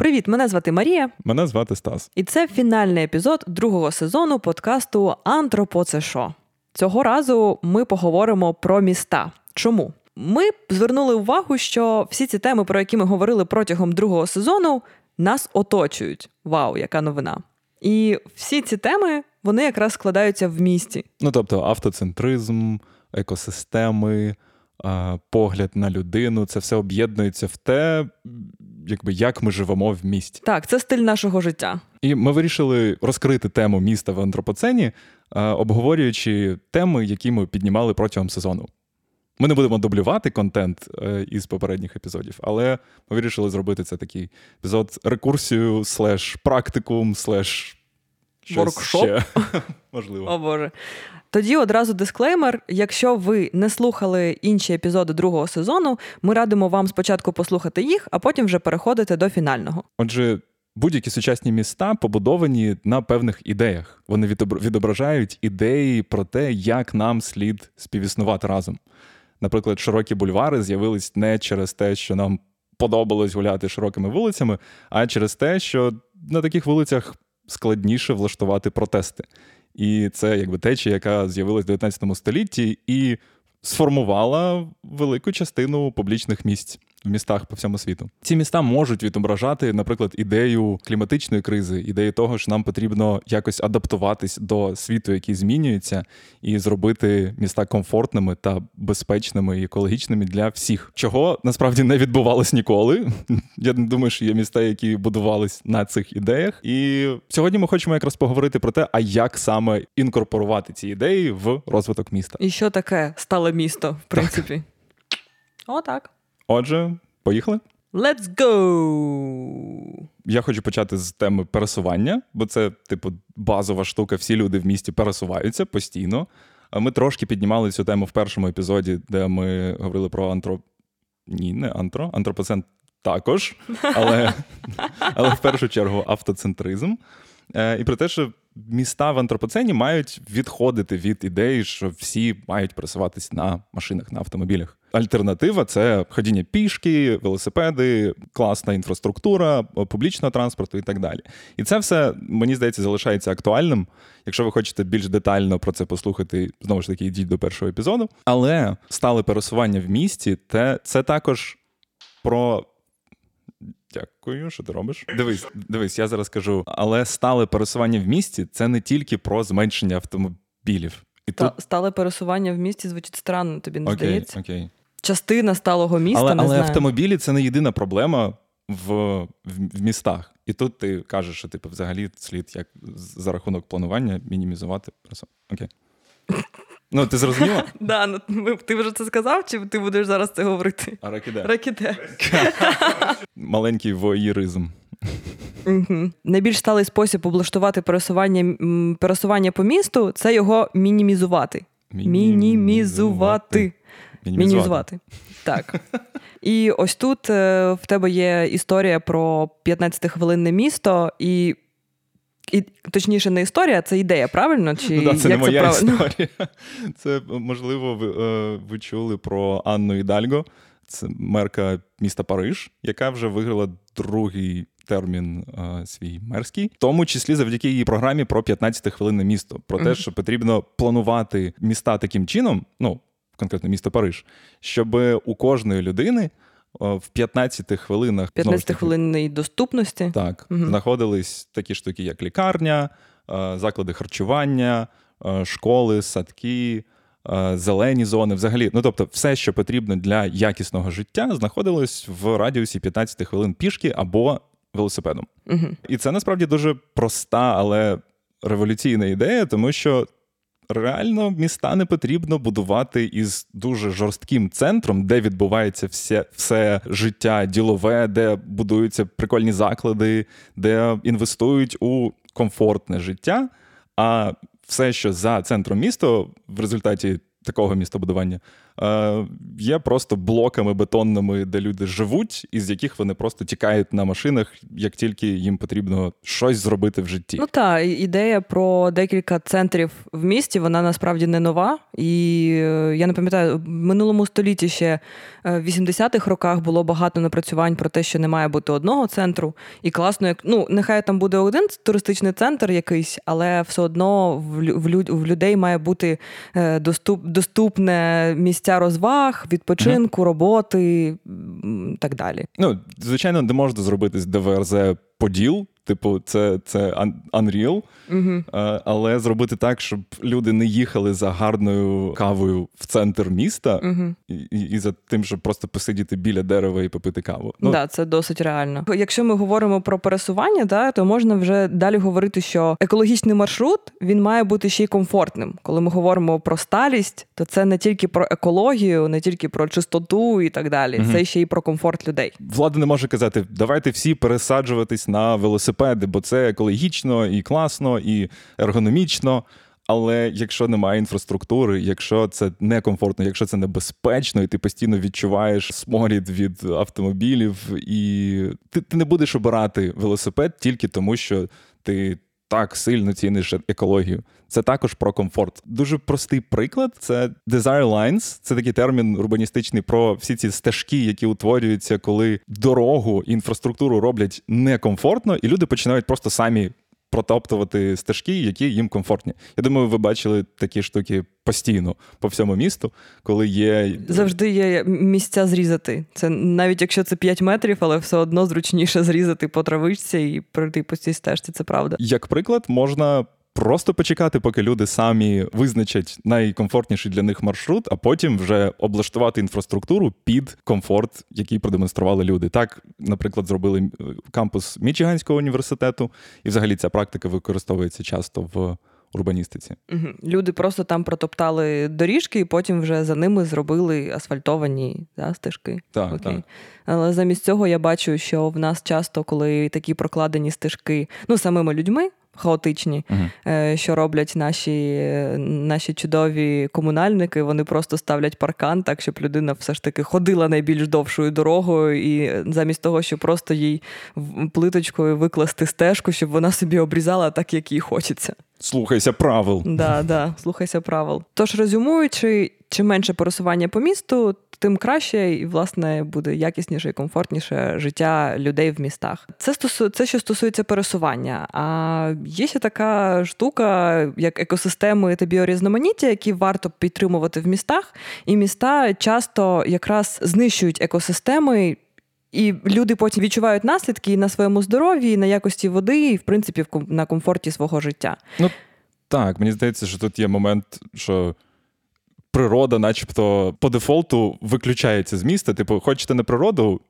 Привіт, мене звати Марія, Мене звати Стас. і це фінальний епізод другого сезону подкасту Антропо це що?». Цього разу ми поговоримо про міста. Чому? Ми звернули увагу, що всі ці теми, про які ми говорили протягом другого сезону, нас оточують. Вау, яка новина! І всі ці теми вони якраз складаються в місті. Ну тобто автоцентризм, екосистеми, погляд на людину це все об'єднується в те, якби як ми живемо в місті. Так, це стиль нашого життя. І ми вирішили розкрити тему міста в антропоцені, обговорюючи теми, які ми піднімали протягом сезону. Ми не будемо дублювати контент е, із попередніх епізодів, але ми вирішили зробити це такий епізод рекурсію, slash практикум, slash воркшоп? Можливо. О Боже. Тоді одразу дисклеймер: якщо ви не слухали інші епізоди другого сезону, ми радимо вам спочатку послухати їх, а потім вже переходити до фінального. Отже, будь-які сучасні міста побудовані на певних ідеях. Вони відобр- відображають ідеї про те, як нам слід співіснувати разом. Наприклад, широкі бульвари з'явились не через те, що нам подобалось гуляти широкими вулицями, а через те, що на таких вулицях складніше влаштувати протести. І це якби течія, яка з'явилась в 19 столітті і сформувала велику частину публічних місць в містах по всьому світу. Ці міста можуть відображати, наприклад, ідею кліматичної кризи, ідею того, що нам потрібно якось адаптуватись до світу, який змінюється, і зробити міста комфортними та безпечними і екологічними для всіх, чого насправді не відбувалось ніколи. Я не думаю, що є міста, які будувались на цих ідеях. І сьогодні ми хочемо якраз поговорити про те, а як саме інкорпорувати ці ідеї в розвиток міста. І що таке стале місто, в принципі? Отак. Отже, поїхали. Let's go! Я хочу почати з теми пересування, бо це, типу, базова штука. Всі люди в місті пересуваються постійно. Ми трошки піднімали цю тему в першому епізоді, де ми говорили про антро. Ні, не антро, антропоцент також, але, але в першу чергу автоцентризм. Е, І про те, що міста в антропоцені мають відходити від ідеї, що всі мають пересуватись на машинах, на автомобілях. Альтернатива це ходіння пішки, велосипеди, класна інфраструктура, публічного транспорту і так далі. І це все, мені здається, залишається актуальним. Якщо ви хочете більш детально про це послухати, знову ж таки, йдіть до першого епізоду. Але стале пересування в місті, те, це також про. Дякую, що ти робиш. Дивись, дивись, я зараз кажу. Але стале пересування в місті це не тільки про зменшення автомобілів. І Та, тут стале пересування в місті звучить странно, тобі не окей, здається? окей. Частина сталого міста, але не але знаю. автомобілі це не єдина проблема в, в, в містах. І тут ти кажеш, що типу, взагалі слід як за рахунок планування мінімізувати Окей. Ну, ти зрозуміла? Да, ну, ми- ти вже це сказав, чи ти будеш зараз це говорити? А ракіде. Ракіте. Маленький воїризм. Угу. Найбільш сталий спосіб облаштувати пересування, м, пересування по місту це його мінімізувати. Мінімізувати. Мінімізувати. Так. І ось тут е, в тебе є історія про 15-хвилинне місто, і, і точніше, не історія, це ідея, правильно? Чи Ну, да, це як не моя правильно? історія. Це, можливо, ви, е, ви чули про Анну Ідальго, це мерка міста Париж, яка вже виграла другий термін е, свій мерський, в тому числі завдяки її програмі про 15-хвилинне місто, про те, що потрібно планувати міста таким чином, ну конкретно місто Париж, щоб у кожної людини в 15 хвилинах знову ж 15-хвилинної доступності. так, Мгм. знаходились такі штуки, як лікарня, е, заклади харчування, е, школи, садки, е, зелені зони. Взагалі, ну тобто, все, що потрібно для якісного життя, знаходилось в радіусі 15 хвилин пішки або велосипедом. Угу. І це насправді дуже проста, але революційна ідея, тому що. Реально міста не потрібно будувати із дуже жорстким центром, де відбувається все, все життя ділове, де будуються прикольні заклади, де інвестують у комфортне життя. А все, що за центром міста, в результаті такого містобудування. Е, Є просто блоками бетонними, де люди живуть, із яких вони просто тікають на машинах, як тільки їм потрібно щось зробити в житті. Ну так, ідея про декілька центрів в місті, вона насправді не нова. І е, я не пам'ятаю, в минулому столітті ще е, в 80-х роках було багато напрацювань про те, що не має бути одного центру. І класно, як ну нехай там буде один туристичний центр якийсь, але все одно в в людей має бути доступ, доступне місця розваг, відпочинку, роботи і так далі. Ну, звичайно, не можна зробити з ДВРЗ поділ. Типу, це це Unreal, угу. але зробити так, щоб люди не їхали за гарною кавою в центр міста угу. і, і за тим, щоб просто посидіти біля дерева і попити каву. Ну да, це досить реально. Якщо ми говоримо про пересування, да, то можна вже далі говорити, що екологічний маршрут він має бути ще й комфортним. Коли ми говоримо про сталість, то це не тільки про екологію, не тільки про чистоту і так далі. Угу. Це ще й про комфорт людей. Влада не може казати, давайте всі пересаджуватись на велосипеди, бо це екологічно і класно, і ергономічно. Але якщо немає інфраструктури, якщо це некомфортно, якщо це небезпечно, і ти постійно відчуваєш сморід від автомобілів, і ти, ти не будеш обирати велосипед тільки тому, що ти так сильно ціниш екологію. Це також про комфорт. Дуже простий приклад це Desire Lines. Це такий термін урбаністичний про всі ці стежки, які утворюються, коли дорогу інфраструктуру роблять некомфортно, і люди починають просто самі протоптувати стежки, які їм комфортні. Я думаю, ви бачили такі штуки постійно по всьому місту, коли є завжди є місця зрізати. Це навіть якщо це 5 метрів, але все одно зручніше зрізати по травичці і пройти по цій стежці. Це правда. Як приклад, можна Просто почекати, поки люди самі визначать найкомфортніший для них маршрут, а потім вже облаштувати інфраструктуру під комфорт, який продемонстрували люди. Так, наприклад, зробили кампус Мічиганського університету, і взагалі ця практика використовується часто в урбаністиці. Угу. Люди просто там протоптали доріжки, і потім вже за ними зробили асфальтовані да, стежки. Так, Окей. так. Але замість цього я бачу, що в нас часто, коли такі прокладені стежки, ну самими людьми хаотичні, uh-huh. що роблять наші наші чудові комунальники. Вони просто ставлять паркан так, щоб людина все ж таки ходила найбільш довшою дорогою, і замість того, щоб просто їй плиточкою викласти стежку, щоб вона собі обрізала так, як їй хочеться. Слухайся правил. Да, да, слухайся правил. Тож резюмуючи, чим менше пересування по місту, тим краще і власне буде якісніше і комфортніше життя людей в містах. Це стосу... це що стосується пересування. А є ще така штука, як екосистеми та біорізноманіття, які варто підтримувати в містах, і міста часто якраз знищують екосистеми. І люди потім відчувають наслідки і на своєму здоров'ї, і на якості води, і в принципі на комфорті свого життя. Ну так, мені здається, що тут є момент, що природа, начебто, по дефолту виключається з міста. Типу, хочете на природу,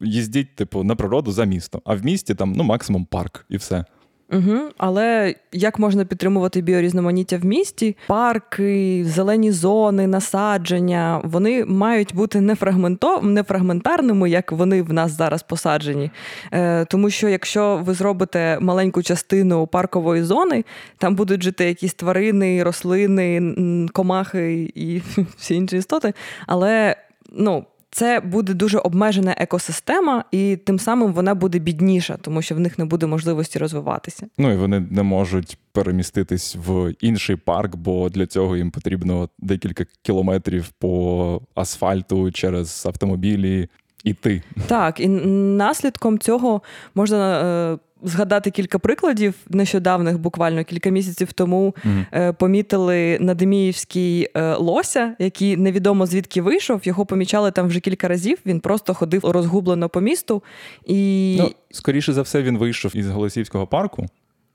їздіть, типу, на природу за місто. А в місті там ну максимум парк і все. Угу, Але як можна підтримувати біорізноманіття в місті? Парки, зелені зони, насадження вони мають бути не фрагменто, не фрагментарними, як вони в нас зараз посаджені. Е, Тому що якщо ви зробите маленьку частину паркової зони, там будуть жити якісь тварини, рослини, комахи і всі інші істоти. Але ну це буде дуже обмежена екосистема, і тим самим вона буде бідніша, тому що в них не буде можливості розвиватися. Ну і вони не можуть переміститись в інший парк, бо для цього їм потрібно декілька кілометрів по асфальту через автомобілі іти. Так, і наслідком цього можна. Згадати кілька прикладів нещодавних, буквально кілька місяців тому mm-hmm. помітили на Деміївській е, лося, який невідомо звідки вийшов. Його помічали там вже кілька разів. Він просто ходив розгублено по місту. І... Ну, Скоріше за все, він вийшов із Голосівського парку.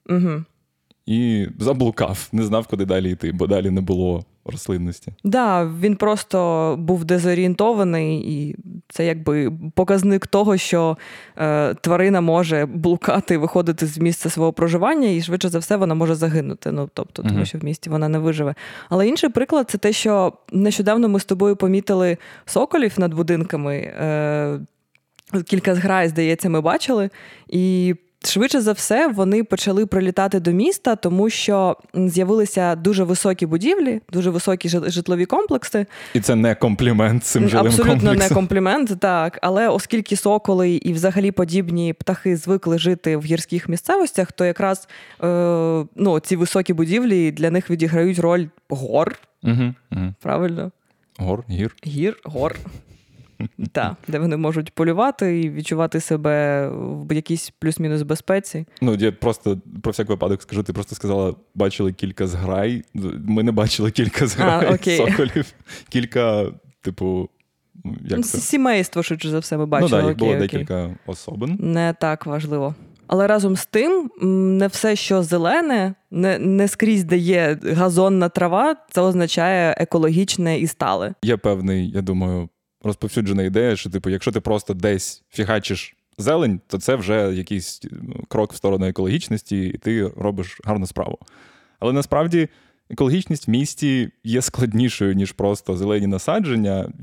Угу і заблукав, не знав, куди далі йти, бо далі не було рослинності. Так, да, він просто був дезорієнтований, і це якби показник того, що е, тварина може блукати, виходити з місця свого проживання, і швидше за все вона може загинути. Ну тобто, тому угу. що в місті вона не виживе. Але інший приклад це те, що нещодавно ми з тобою помітили соколів над будинками. Е, Кілька зграй, здається, ми бачили. І Швидше за все, вони почали прилітати до міста, тому що з'явилися дуже високі будівлі, дуже високі житлові комплекси. І це не комплімент цим жилим Абсолютно комплексом. не комплімент, так. Але оскільки соколи і взагалі подібні птахи звикли жити в гірських місцевостях, то якраз е, ну, ці високі будівлі для них відіграють роль гор. Угу, угу. Правильно? Гор, гір. Гір, гор. Так, де вони можуть полювати і відчувати себе в якійсь плюс-мінус безпеці. Ну, я просто про всяк випадок скажу, ти просто сказала, бачили кілька зграй. Ми не бачили кілька зграй а, окей. соколів. Кілька, типу, як це? Сімейство, швидше за все, ми бачили. Ну так, їх було окей. декілька особин. Не так важливо. Але разом з тим, не все, що зелене, не не скрізь, де є газонна трава, це означає екологічне і стале. Є певний, я думаю, розповсюджена ідея, що, типу, якщо ти просто десь фігачиш зелень, то це вже якийсь ну, крок в сторону екологічності, і ти робиш гарну справу. Але насправді екологічність в місті є складнішою, ніж просто зелені насадження.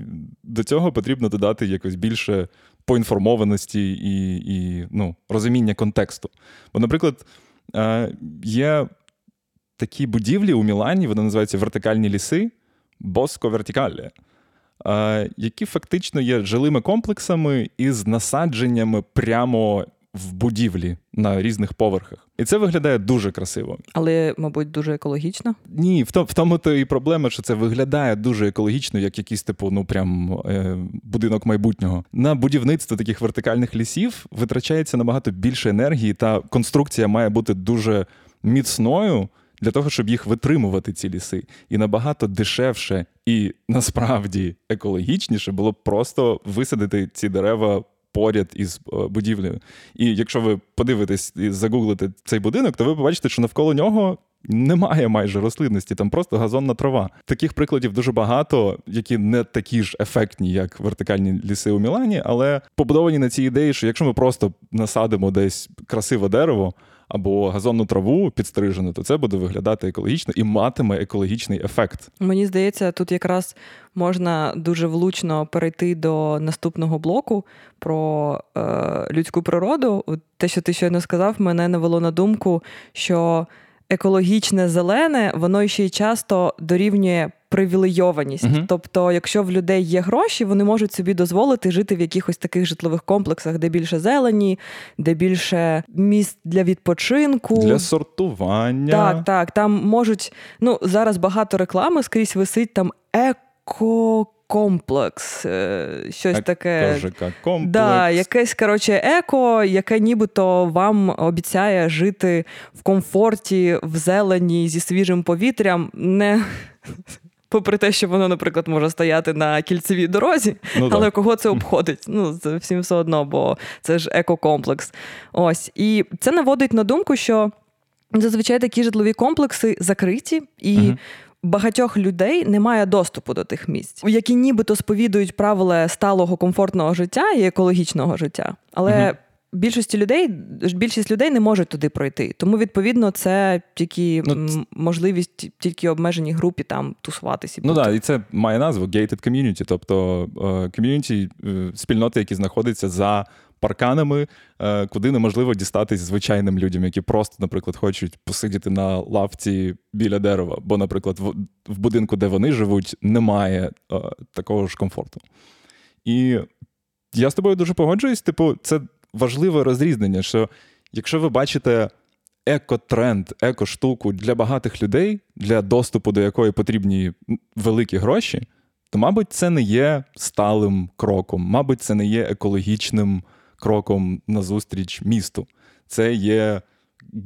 До цього потрібно додати якось більше поінформованості і і ну, розуміння контексту. Бо, наприклад, є такі будівлі у Мілані, вони називаються вертикальні ліси, боско вертикале які фактично є жилими комплексами із насадженнями прямо в будівлі на різних поверхах. І це виглядає дуже красиво. Але, мабуть, дуже екологічно. Ні, в тому, в тому то і проблема, що це виглядає дуже екологічно, як якийсь типу, ну прям е, будинок майбутнього. На будівництво таких вертикальних лісів витрачається набагато більше енергії, та конструкція має бути дуже міцною для того, щоб їх витримувати, ці ліси. І набагато дешевше і насправді екологічніше було б просто висадити ці дерева. Поряд із е, будівлею. І якщо ви подивитесь і загуглите цей будинок, то ви побачите, що навколо нього немає майже рослинності, там просто газонна трава. Таких прикладів дуже багато, які не такі ж ефектні, як вертикальні ліси у Мілані, але побудовані на цій ідеї, що якщо ми просто насадимо десь красиве дерево, або газонну траву підстрижену, то це буде виглядати екологічно і матиме екологічний ефект. Мені здається, тут якраз можна дуже влучно перейти до наступного блоку про е, людську природу. Те, що ти щойно сказав, мене навело на думку, що екологічне зелене, воно ще й часто дорівнює привілейованість. Uh-huh. Тобто, якщо в людей є гроші, вони можуть собі дозволити жити в якихось таких житлових комплексах, де більше зелені, де більше місць для відпочинку, для сортування. Так, так. Там можуть ну зараз багато реклами скрізь висить там еко. Комплекс, е, щось Еко, таке. комплекс. Да, якесь коротше еко, яке нібито вам обіцяє жити в комфорті, в зелені зі свіжим повітрям. Не попри те, що воно, наприклад, може стояти на кільцевій дорозі, ну, але так. кого це обходить? Ну, це всім все одно, бо це ж екокомплекс. Ось. І це наводить на думку, що зазвичай такі житлові комплекси закриті і. Угу. Багатьох людей немає доступу до тих місць, які нібито сповідують правила сталого комфортного життя і екологічного життя. Але угу більшості людей більшість людей не можуть туди пройти. Тому, відповідно, це тільки ну, можливість тільки обмеженій групі там тусуватися. Ну так, і це має назву gated community, тобто ком'юніті е, спільноти, які знаходяться за. Парканами, е, куди неможливо дістатись звичайним людям, які просто, наприклад, хочуть посидіти на лавці біля дерева. Бо, наприклад, в будинку, де вони живуть, немає е, такого ж комфорту. І я з тобою дуже погоджуюсь. Типу, це важливе розрізнення, що якщо ви бачите екотренд, еко-штуку для багатих людей, для доступу до якої потрібні великі гроші, то, мабуть, це не є сталим кроком, мабуть, це не є екологічним кроком назустріч місту. Це є.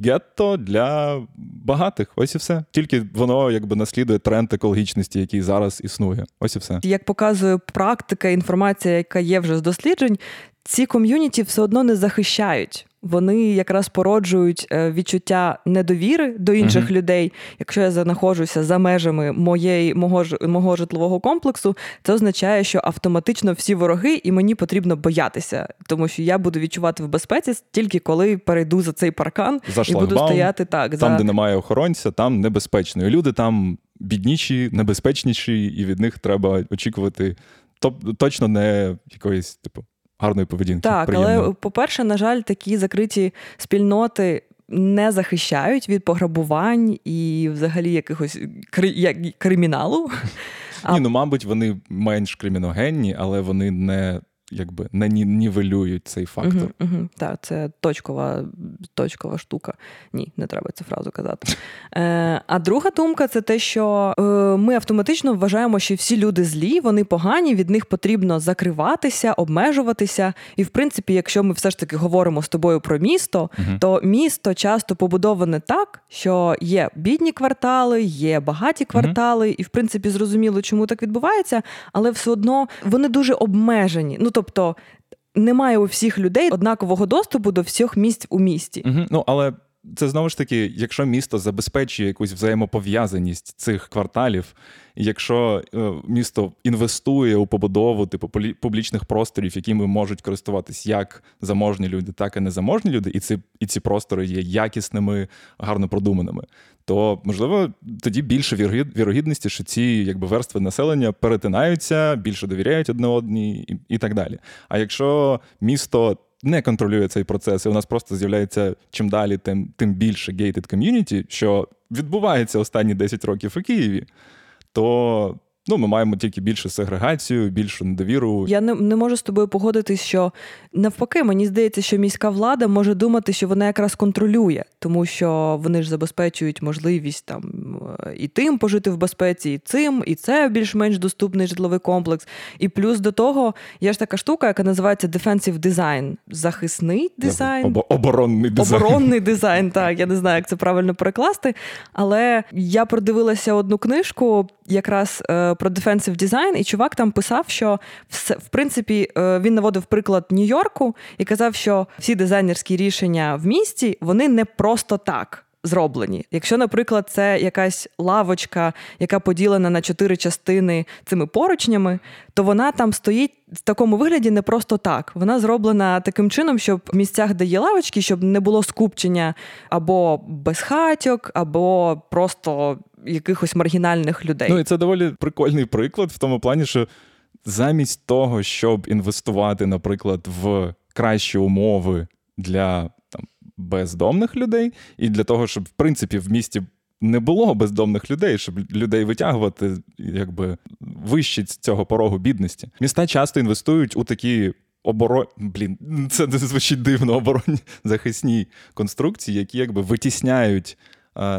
Гетто для багатих, ось і все. Тільки воно якби наслідує тренд екологічності, який зараз існує. Ось і все. Як показує практика, інформація, яка є вже з досліджень, ці ком'юніті все одно не захищають. Вони якраз породжують е, відчуття недовіри до інших uh-huh. людей. Якщо я знаходжуся за межами моєї мого мого житлового комплексу, це означає, що автоматично всі вороги, і мені потрібно боятися, тому що я буду відчувати в безпеці тільки коли перейду за цей паркан за і буду стояти так. Там, за... де немає охоронця, там небезпечно. І Люди там бідніші, небезпечніші, і від них треба очікувати точно не якоїсь типу гарної поведінки. Так, приємної. але по-перше, на жаль, такі закриті спільноти. Не захищають від пограбувань і взагалі якихось кри... криміналу. Ні, ну мабуть, вони менш криміногенні, але вони не якби не нівелюють цей фактор. Угу, угу. Так, це точкова точкова штука. Ні, не треба цю фразу казати. Е, А друга думка це те, що е, ми автоматично вважаємо, що всі люди злі, вони погані, від них потрібно закриватися, обмежуватися. І, в принципі, якщо ми все ж таки говоримо з тобою про місто, угу. то місто часто побудоване так, що є бідні квартали, є багаті квартали, і в принципі зрозуміло, чому так відбувається, але все одно вони дуже обмежені. Ну тобто немає у всіх людей однакового доступу до всіх місць у місті. Угу. Ну але це знову ж таки, якщо місто забезпечує якусь взаємопов'язаність цих кварталів, якщо е, місто інвестує у побудову типу публічних просторів, якими можуть користуватись як заможні люди, так і незаможні люди, і ці і ці простори є якісними, гарно продуманими, то можливо тоді більше вірогідності, що ці якби верстви населення перетинаються, більше довіряють одне одній і, і так далі. А якщо місто не контролює цей процес, і у нас просто з'являється чим далі, тим тим більше gated community, що відбувається останні 10 років у Києві, то Ну, ми маємо тільки більшу сегрегацію, більшу недовіру. Я не не можу з тобою погодитись, що навпаки, мені здається, що міська влада може думати, що вона якраз контролює, тому що вони ж забезпечують можливість там і тим пожити в безпеці, і цим, і це більш-менш доступний житловий комплекс. І плюс до того є ж така штука, яка називається defensive design. захисний дизайн, Об- оборонний дизайн. Оборонний дизайн. Так, я не знаю, як це правильно перекласти. Але я продивилася одну книжку, якраз. Про дефенсив дизайн, і чувак там писав, що все, в принципі е, він наводив приклад Нью-Йорку і казав, що всі дизайнерські рішення в місті вони не просто так. Зроблені. Якщо, наприклад, це якась лавочка, яка поділена на чотири частини цими поручнями, то вона там стоїть в такому вигляді не просто так. Вона зроблена таким чином, щоб в місцях, де є лавочки, щоб не було скупчення або безхатьок, або просто якихось маргінальних людей. Ну і це доволі прикольний приклад в тому плані, що замість того, щоб інвестувати, наприклад, в кращі умови для бездомних людей, і для того, щоб в принципі в місті. Не було бездомних людей, щоб людей витягувати, якби вище цього порогу бідності. Міста часто інвестують у такі оборон... Блін, це звучить дивно, оборонні захисні конструкції, які якби витісняють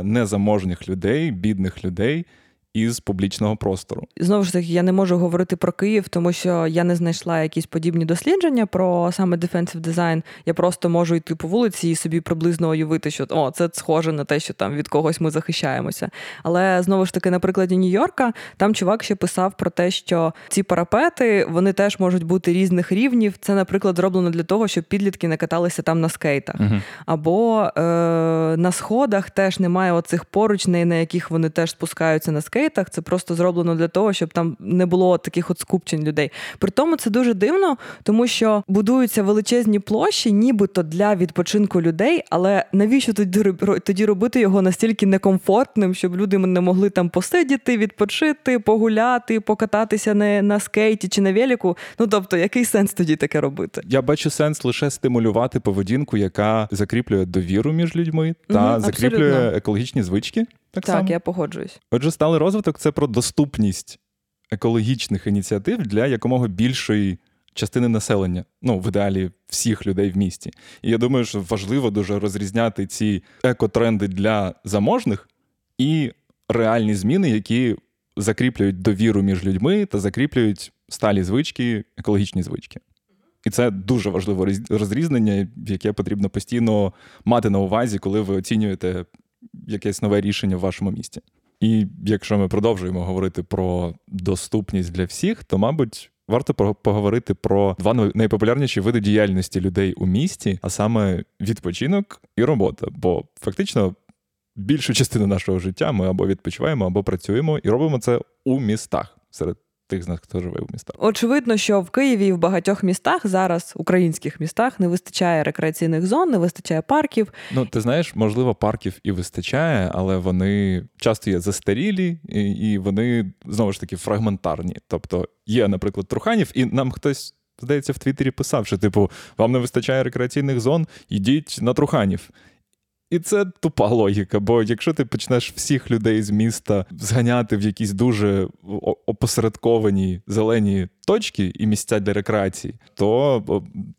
незаможних людей, бідних людей із публічного простору. Знову ж таки, я не можу говорити про Київ, тому що я не знайшла якісь подібні дослідження про саме defensive design. Я просто можу йти по вулиці і собі приблизно уявити, що о, це схоже на те, що там від когось ми захищаємося. Але знову ж таки, на прикладі Нью-Йорка, там чувак ще писав про те, що ці парапети вони теж можуть бути різних рівнів. Це, наприклад, зроблено для того, щоб підлітки не каталися там на скейтах. uh Або е- на сходах теж немає оцих поручней, на яких вони теж спускаються на скейт скейтах. Це просто зроблено для того, щоб там не було таких от скупчень людей. При тому це дуже дивно, тому що будуються величезні площі, нібито для відпочинку людей. Але навіщо тоді тоді робити його настільки некомфортним, щоб люди не могли там посидіти, відпочити, погуляти, покататися не на скейті чи на веліку? Ну тобто, який сенс тоді таке робити? Я бачу сенс лише стимулювати поведінку, яка закріплює довіру між людьми та угу, закріплює екологічні звички. Так, так само. я погоджуюсь. Отже, сталий розвиток це про доступність екологічних ініціатив для якомога більшої частини населення, ну, в ідеалі всіх людей в місті. І я думаю, що важливо дуже розрізняти ці екотренди для заможних і реальні зміни, які закріплюють довіру між людьми та закріплюють сталі звички, екологічні звички. І це дуже важливе розрізнення, яке потрібно постійно мати на увазі, коли ви оцінюєте якесь нове рішення в вашому місті. І якщо ми продовжуємо говорити про доступність для всіх, то, мабуть, варто поговорити про два найпопулярніші види діяльності людей у місті, а саме відпочинок і робота. Бо фактично більшу частину нашого життя ми або відпочиваємо, або працюємо, і робимо це у містах серед тих з нас, хто живе в містах. Очевидно, що в Києві і в багатьох містах зараз, українських містах, не вистачає рекреаційних зон, не вистачає парків. Ну, ти знаєш, можливо, парків і вистачає, але вони часто є застарілі, і, і вони знову ж таки фрагментарні. Тобто є, наприклад, Труханів, і нам хтось. здається, в Твіттері писав, що, типу, вам не вистачає рекреаційних зон, йдіть на Труханів. І це тупа логіка, бо якщо ти почнеш всіх людей з міста зганяти в якісь дуже опосередковані зелені точки і місця для рекреації, то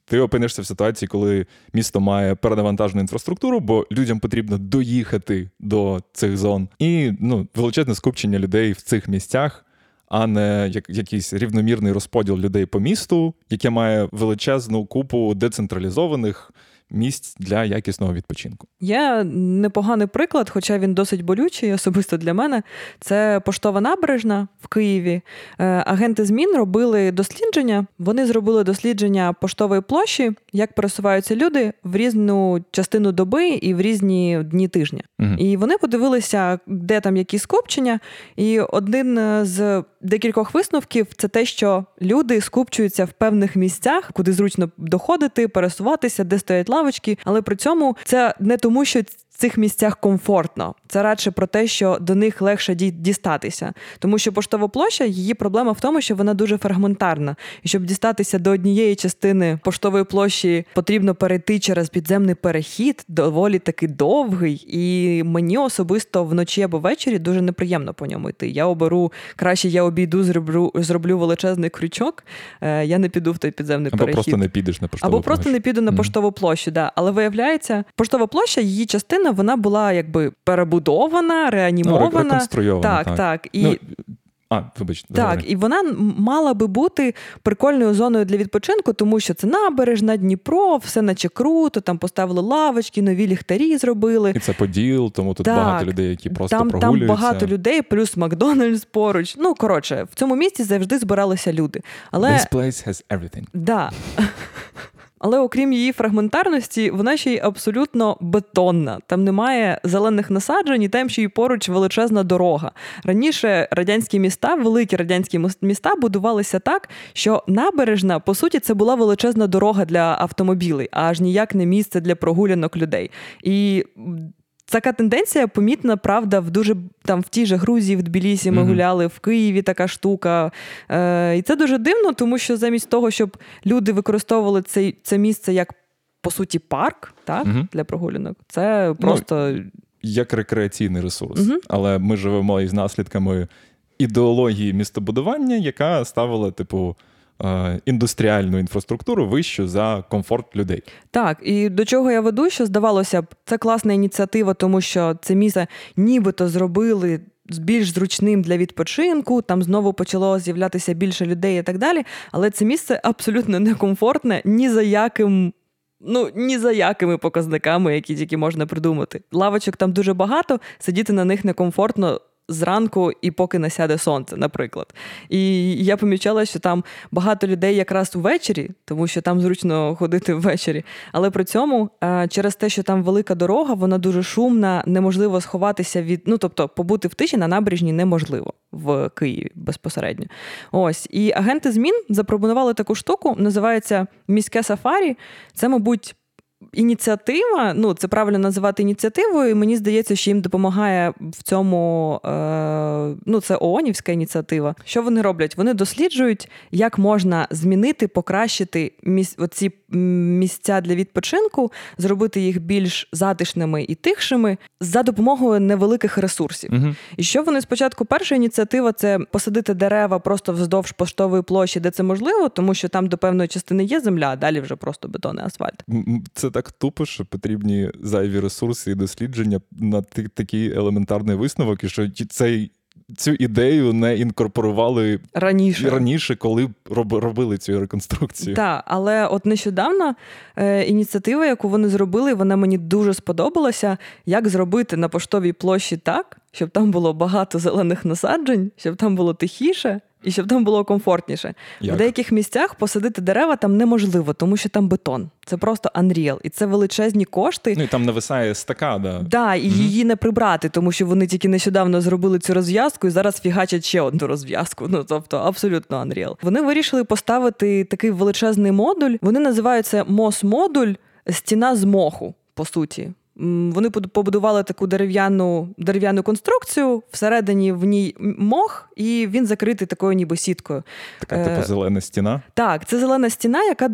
ти опинишся в ситуації, коли місто має перенавантажену інфраструктуру, бо людям потрібно доїхати до цих зон, і ну величезне скупчення людей в цих місцях. А не як якийсь рівномірний розподіл людей по місту, яке має величезну купу децентралізованих місць для якісного відпочинку. Є непоганий приклад, хоча він досить болючий, особисто для мене. Це поштова набережна в Києві. Е, агенти змін робили дослідження. Вони зробили дослідження поштової площі, як пересуваються люди в різну частину доби і в різні дні тижня. Угу. І вони подивилися, де там які скупчення. І один з декількох висновків це те, що люди скупчуються в певних місцях, куди зручно доходити, пересуватися, де стоять лавочки, але при цьому це не тому, що цих місцях комфортно. Це радше про те, що до них легше дістатися. Тому що поштова площа, її проблема в тому, що вона дуже фрагментарна. І щоб дістатися до однієї частини поштової площі, потрібно перейти через підземний перехід, доволі таки довгий. І мені особисто вночі або ввечері дуже неприємно по ньому йти. Я оберу краще, я обійду, зроблю зроблю величезний крючок. Е, я не піду в той підземний або перехід. Або просто не підеш на поштову Або просто не піду на поштову площу. Да. Але виявляється, поштова площа, її частина частина вона була якби перебудована, ну, реанімована. Ну, реконструйована. Так, так. так. І... Ну, а, вибач, так, добре. і вона мала би бути прикольною зоною для відпочинку, тому що це набережна, Дніпро, все наче круто. Там поставили лавочки, нові ліхтарі зробили. І це поділ, тому тут так, багато людей, які просто там, прогулюються. Там багато людей, плюс Макдональдс поруч. Ну коротше, в цьому місці завжди збиралися люди. Але This place has everything. Да. Але окрім її фрагментарності, вона ще й абсолютно бетонна. Там немає зелених насаджень, і там ще й поруч величезна дорога. Раніше радянські міста, великі радянські міста, будувалися так, що набережна, по суті, це була величезна дорога для автомобілей, аж ніяк не місце для прогулянок людей. І Така тенденція помітна, правда, в дуже там в тій же Грузії, в Тбілісі ми mm-hmm. гуляли, в Києві така штука. Е, І це дуже дивно, тому що замість того, щоб люди використовували це це місце як по суті парк так, mm-hmm. для прогулянок, це просто ну, як рекреаційний ресурс. Mm-hmm. Але ми живемо із наслідками ідеології містобудування, яка ставила, типу. Е, індустріальну інфраструктуру вищу за комфорт людей. Так, і до чого я веду, що здавалося б, це класна ініціатива, тому що це місце нібито зробили. Більш зручним для відпочинку, там знову почало з'являтися більше людей і так далі. Але це місце абсолютно некомфортне ні за яким. Ну, ні за якими показниками, які тільки можна придумати. Лавочок там дуже багато, сидіти на них некомфортно зранку і поки не сяде сонце, наприклад. І я помічала, що там багато людей якраз увечері, тому що там зручно ходити ввечері. Але при цьому е, через те, що там велика дорога, вона дуже шумна, неможливо сховатися від. Ну тобто, побути в тиші на набережні неможливо в Києві безпосередньо. Ось і агенти змін запропонували таку штуку, називається міське сафарі. Це, мабуть, ініціатива, ну це правильно називати ініціативою. і Мені здається, що їм допомагає в цьому. Е, Ну, це ООНівська ініціатива. Що вони роблять? Вони досліджують, як можна змінити, покращити міс... оці місця для відпочинку, зробити їх більш затишними і тихшими за допомогою невеликих ресурсів. Угу. І що вони спочатку перша ініціатива це посадити дерева просто вздовж поштової площі, де це можливо, тому що там до певної частини є земля, а далі вже просто бетон і асфальт. Це так тупо, що потрібні зайві ресурси і дослідження на такий елементарний висновок, і що цей цю ідею не інкорпорували раніше, раніше коли робили цю реконструкцію. Так, але от нещодавно е, ініціатива, яку вони зробили, вона мені дуже сподобалася. Як зробити на поштовій площі так, щоб там було багато зелених насаджень, щоб там було тихіше, і щоб там було комфортніше. Як? В деяких місцях посадити дерева там неможливо, тому що там бетон. Це просто unreal. І це величезні кошти. Ну і там нависає стакада. Да, і угу. її не прибрати, тому що вони тільки нещодавно зробили цю розв'язку і зараз фігачать ще одну розв'язку. Ну тобто абсолютно unreal. Вони вирішили поставити такий величезний модуль. Вони називаються мос-модуль стіна з моху, по суті. Вони побудували таку дерев'яну дерев'яну конструкцію, всередині в ній мох, і він закритий такою ніби сіткою. Така типу зелена стіна? Так, це зелена стіна, яка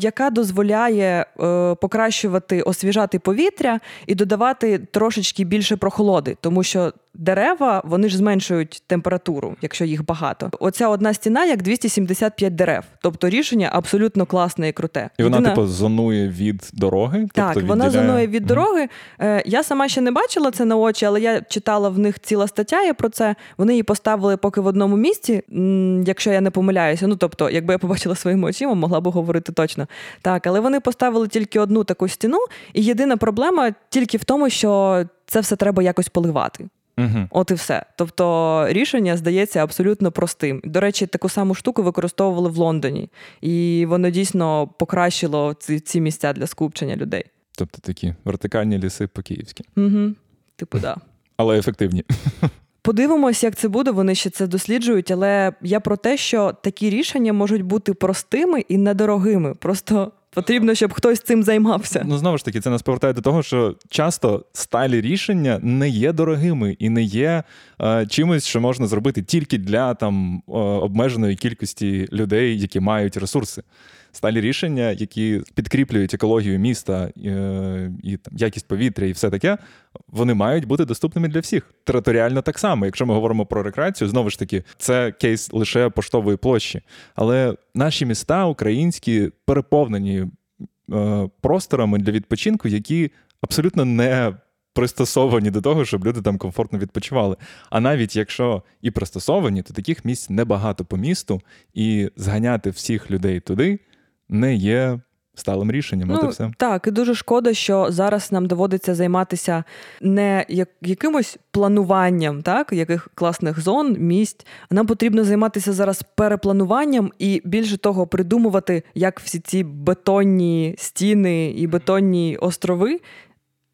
яка дозволяє е, покращувати, освіжати повітря і додавати трошечки більше прохолоди, тому що дерева вони ж зменшують температуру, якщо їх багато. Оця одна стіна як 275 дерев. Тобто рішення абсолютно класне і круте. І вона, Єдина... типу, зонує від дороги. Так, тобто вона зонує від дороги. Е, я сама ще не бачила це на очі, але я читала в них ціла стаття є про це. Вони її поставили поки в одному місці, якщо я не помиляюся. Ну тобто, якби я побачила своїми очима, могла б говорити точно. Так, але вони поставили тільки одну таку стіну, і єдина проблема тільки в тому, що це все треба якось поливати. Угу. От і все. Тобто рішення здається абсолютно простим. До речі, таку саму штуку використовували в Лондоні, і воно дійсно покращило ці ці місця для скупчення людей. Тобто такі вертикальні ліси по-київськи. Угу. Типу, да. Але ефективні. Подивимось, як це буде. Вони ще це досліджують, але я про те, що такі рішення можуть бути простими і недорогими. Просто Потрібно, щоб хтось цим займався. Ну знову ж таки, це нас повертає до того, що часто сталі рішення не є дорогими і не є е, чимось, що можна зробити тільки для там е, обмеженої кількості людей, які мають ресурси сталі рішення, які підкріплюють екологію міста е, і там, якість повітря, і все таке, вони мають бути доступними для всіх. Територіально так само. Якщо ми говоримо про рекреацію, знову ж таки, це кейс лише поштової площі. Але наші міста українські переповнені е, просторами для відпочинку, які абсолютно не. Пристосовані до того, щоб люди там комфортно відпочивали. А навіть якщо і пристосовані, то таких місць небагато по місту, і зганяти всіх людей туди не є сталим рішенням. Ну, от і все. Так, і дуже шкода, що зараз нам доводиться займатися не як, якимось плануванням, так, яких класних зон, місць. Нам потрібно займатися зараз переплануванням і більше того, придумувати, як всі ці бетонні стіни і бетонні острови.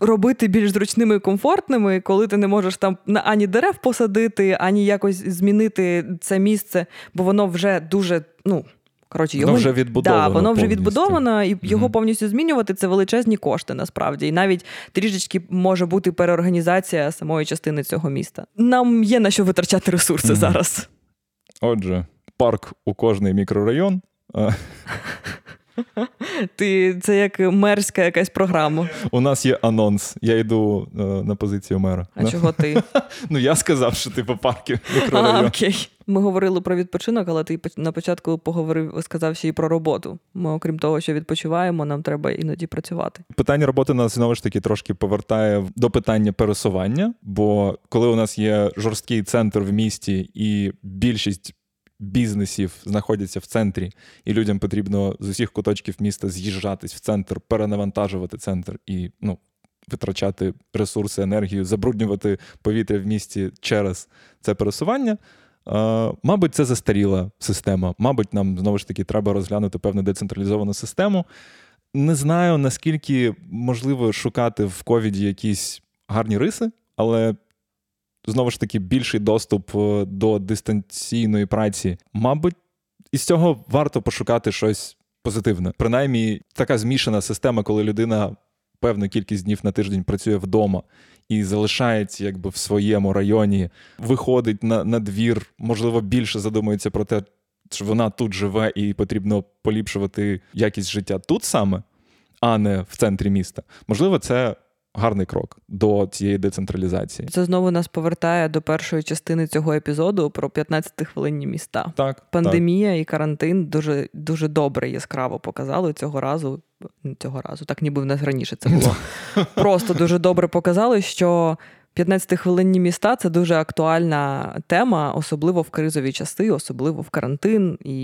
Робити більш зручними і комфортними, коли ти не можеш там ані дерев посадити, ані якось змінити це місце, бо воно вже дуже ну Коротше, його вже відбудовано. Да, воно вже відбудовано, і його mm повністю змінювати це величезні кошти насправді. І навіть трішечки може бути переорганізація самої частини цього міста. Нам є на що витрачати ресурси mm зараз. Отже, парк у кожний мікрорайон. Ти Це як мерська якась програма. У нас є анонс. Я йду е, на позицію мера. А no? чого ти? Ну я сказав, що ти по парки. А, окей. Ми говорили про відпочинок, але ти на початку поговорив, сказав ще і про роботу. Ми, окрім того, що відпочиваємо, нам треба іноді працювати. Питання роботи нас знову ж таки трошки повертає до питання пересування. Бо коли у нас є жорсткий центр в місті, і більшість бізнесів знаходяться в центрі, і людям потрібно з усіх куточків міста з'їжджатись в центр, перенавантажувати центр і ну, витрачати ресурси, енергію, забруднювати повітря в місті через це пересування. Мабуть, це застаріла система. Мабуть, нам знову ж таки треба розглянути певну децентралізовану систему. Не знаю, наскільки можливо шукати в ковіді якісь гарні риси, але знову ж таки більший доступ е, до дистанційної праці. Мабуть, із цього варто пошукати щось позитивне. Принаймні, така змішана система, коли людина певну кількість днів на тиждень працює вдома і залишається якби в своєму районі, виходить на, на двір, можливо, більше задумується про те, що вона тут живе і потрібно поліпшувати якість життя тут саме, а не в центрі міста. Можливо, це гарний крок до цієї децентралізації. Це знову нас повертає до першої частини цього епізоду про 15-хвилинні міста. Так, Пандемія так. і карантин дуже дуже добре яскраво показали цього разу. Цього разу, так ніби в нас раніше це було. Просто дуже добре показали, що 15-хвилинні міста це дуже актуальна тема, особливо в кризові часи, особливо в карантин і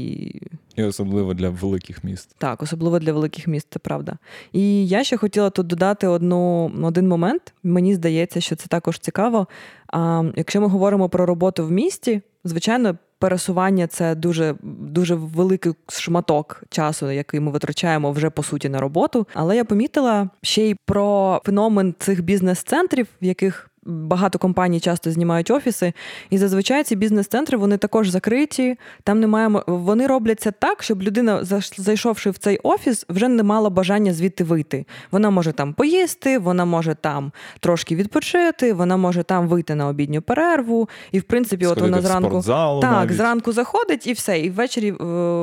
І особливо для великих міст. Так, особливо для великих міст, це правда. І я ще хотіла тут додати одну, один момент. Мені здається, що це також цікаво. А, Якщо ми говоримо про роботу в місті, звичайно. Пересування це дуже дуже великий шматок часу, який ми витрачаємо вже по суті на роботу. Але я помітила ще й про феномен цих бізнес-центрів, в яких багато компаній часто знімають офіси, і зазвичай ці бізнес-центри вони також закриті. Там немає вони робляться так, щоб людина, зайшовши в цей офіс, вже не мала бажання звідти вийти. Вона може там поїсти, вона може там трошки відпочити, вона може там вийти на обідню перерву. І в принципі, Сходити от вона зранку так, навіть. зранку заходить і все, і ввечері е,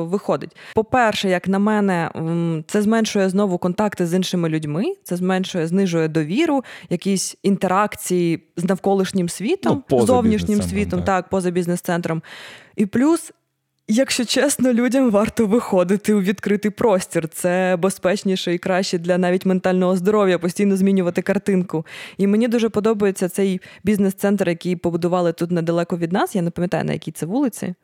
виходить. По-перше, як на мене, це зменшує знову контакти з іншими людьми, це зменшує, знижує довіру, якісь інтеракції з навколишнім світом, ну, зовнішнім світом, так. так, поза бізнес-центром. І плюс. Якщо чесно, людям варто виходити у відкритий простір. Це безпечніше і краще для навіть ментального здоров'я, постійно змінювати картинку. І мені дуже подобається цей бізнес-центр, який побудували тут недалеко від нас. Я не пам'ятаю, на якій це вулиці.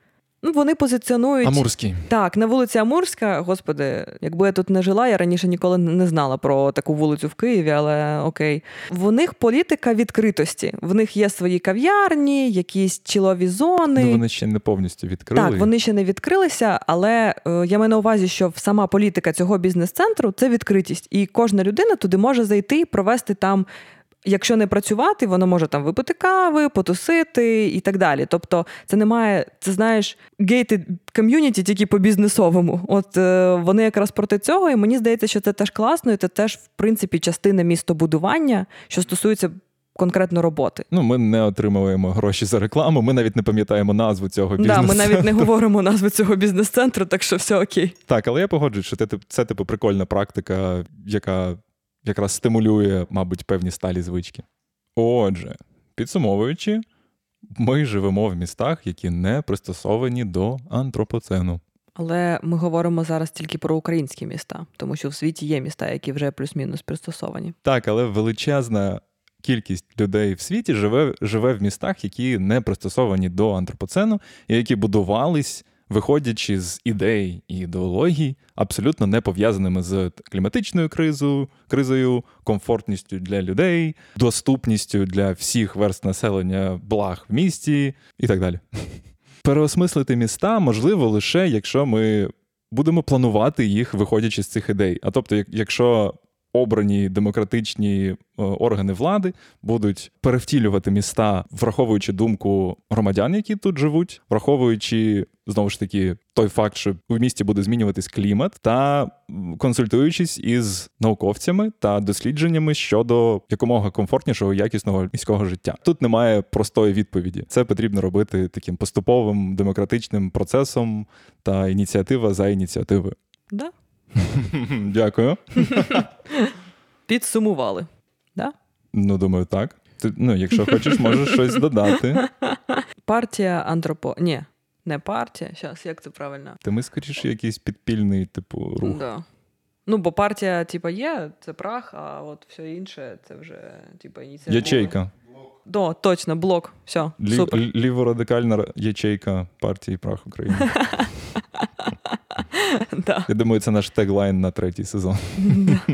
Ну, Вони позиціонують Амурський. Так, на вулиці Амурська. Господи, якби я тут не жила, я раніше ніколи не знала про таку вулицю в Києві, але окей. В них політика відкритості. В них є свої кав'ярні, якісь чілові зони. Ну, Вони ще не повністю відкрили. Так, вони ще не відкрилися, але е, я маю на увазі, що сама політика цього бізнес-центру це відкритість, і кожна людина туди може зайти і провести там якщо не працювати, воно може там випити кави, потусити і так далі. Тобто, це немає, це знаєш, gated community тільки по бізнесовому. От е, вони якраз проти цього, і мені здається, що це теж класно, і це теж, в принципі, частина містобудування, що стосується. Конкретно роботи. Ну, ми не отримуємо гроші за рекламу, ми навіть не пам'ятаємо назву цього бізнес-центру. Да, Ми навіть не говоримо назву цього бізнес-центру, так що все окей. Так, але я погоджуюсь, що це, це типу прикольна практика, яка якраз стимулює, мабуть, певні сталі звички. Отже, підсумовуючи, ми живемо в містах, які не пристосовані до антропоцену. Але ми говоримо зараз тільки про українські міста, тому що в світі є міста, які вже плюс-мінус пристосовані. Так, але величезна кількість людей в світі живе живе в містах, які не пристосовані до антропоцену, і які будувались виходячи з ідей і ідеологій, абсолютно не пов'язаними з кліматичною кризою, кризою, комфортністю для людей, доступністю для всіх верст населення благ в місті і так далі. Переосмислити міста можливо лише якщо ми будемо планувати їх, виходячи з цих ідей. А тобто, якщо обрані демократичні е, органи влади будуть перевтілювати міста, враховуючи думку громадян, які тут живуть, враховуючи знову ж таки той факт, що в місті буде змінюватись клімат, та консультуючись із науковцями та дослідженнями щодо якомога комфортнішого якісного міського життя. Тут немає простої відповіді. Це потрібно робити таким поступовим демократичним процесом та ініціатива за ініціативою. Да. Дякую. Підсумували. Да? Ну, думаю, так. Ти, Ну, якщо хочеш, можеш щось додати. Партія антропо. Ні, не партія. Зараз, як це правильно? Та ми скоріше якийсь підпільний, типу, рух. Да. Ну, бо партія, типу, є, це прах, а от все інше це вже, типу, ініціатива. Ячейка. До, точно, блок. Все. Лі- супер. Ліворадикальна ячейка партії прах України. Да. Я думаю, це наш теглайн на третій сезон.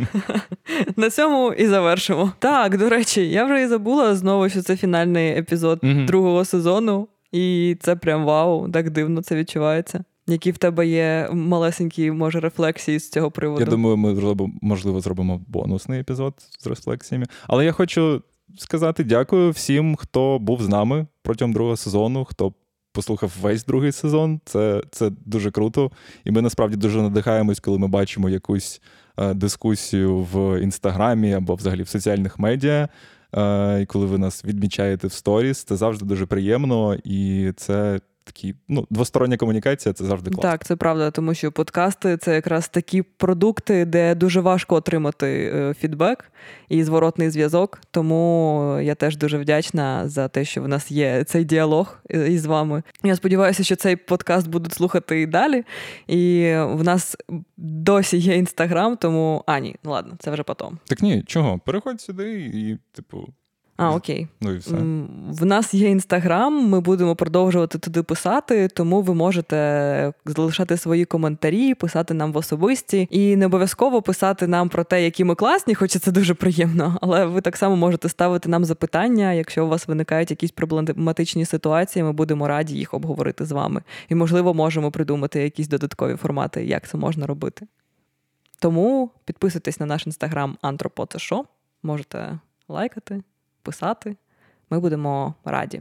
На цьому і завершимо. Так, до речі, я вже і забула знову, що це фінальний епізод другого сезону, і це прям вау, так дивно це відчувається. Які в тебе є малесенькі, може, рефлексії з цього приводу? Я думаю, ми зробимо, можливо зробимо бонусний епізод з рефлексіями. Але я хочу сказати дякую всім, хто був з нами протягом другого сезону, хто послухав весь другий сезон. Це це дуже круто. І ми насправді дуже надихаємось, коли ми бачимо якусь е, дискусію в інстаграмі або взагалі в соціальних медіа. Е, і коли ви нас відмічаєте в сторіс, це завжди дуже приємно і це такі, ну, двостороння комунікація це завжди класно. Так, це правда, тому що подкасти це якраз такі продукти, де дуже важко отримати е, фідбек і зворотний зв'язок. Тому я теж дуже вдячна за те, що в нас є цей діалог із вами. Я сподіваюся, що цей подкаст будуть слухати і далі. І в нас досі є інстаграм, тому а ні, ну ладно, це вже потом. Так ні, чого? Переходь сюди і, типу. А, окей. Ну і все. В нас є інстаграм, ми будемо продовжувати туди писати, тому ви можете залишати свої коментарі, писати нам в особисті і не обов'язково писати нам про те, які ми класні, хоча це дуже приємно. Але ви так само можете ставити нам запитання. Якщо у вас виникають якісь проблематичні ситуації, ми будемо раді їх обговорити з вами. І, можливо, можемо придумати якісь додаткові формати, як це можна робити. Тому підписуйтесь на наш інстаграм Антропо Можете лайкати писати, Ми будемо раді.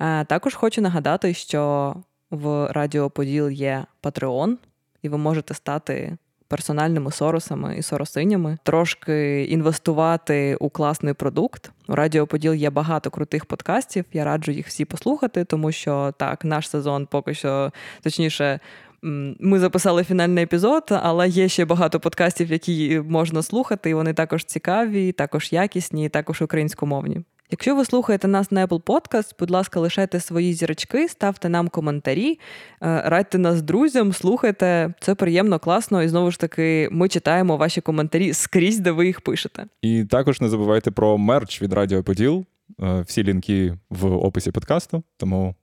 Е, також хочу нагадати, що в Радіо Поділ є Patreon, і ви можете стати персональними соросами і соросинями, трошки інвестувати у класний продукт. У Радіо Поділ є багато крутих подкастів. Я раджу їх всі послухати, тому що так, наш сезон поки що точніше. Ми записали фінальний епізод, але є ще багато подкастів, які можна слухати, і вони також цікаві, також якісні, і також українськомовні. Якщо ви слухаєте нас на Apple Podcast, будь ласка, лишайте свої зірочки, ставте нам коментарі, е, радьте нас друзям, слухайте. Це приємно, класно. І знову ж таки, ми читаємо ваші коментарі скрізь, де ви їх пишете. І також не забувайте про мерч від Радіо Поділ. Е, всі лінки в описі подкасту. Тому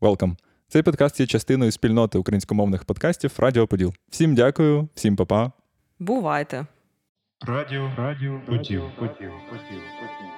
welcome. Цей подкаст є частиною спільноти українськомовних подкастів Радіо Поділ. Всім дякую, всім па-па. Бувайте. Радіо, радіо, поділ, поділ, поділ, поділ.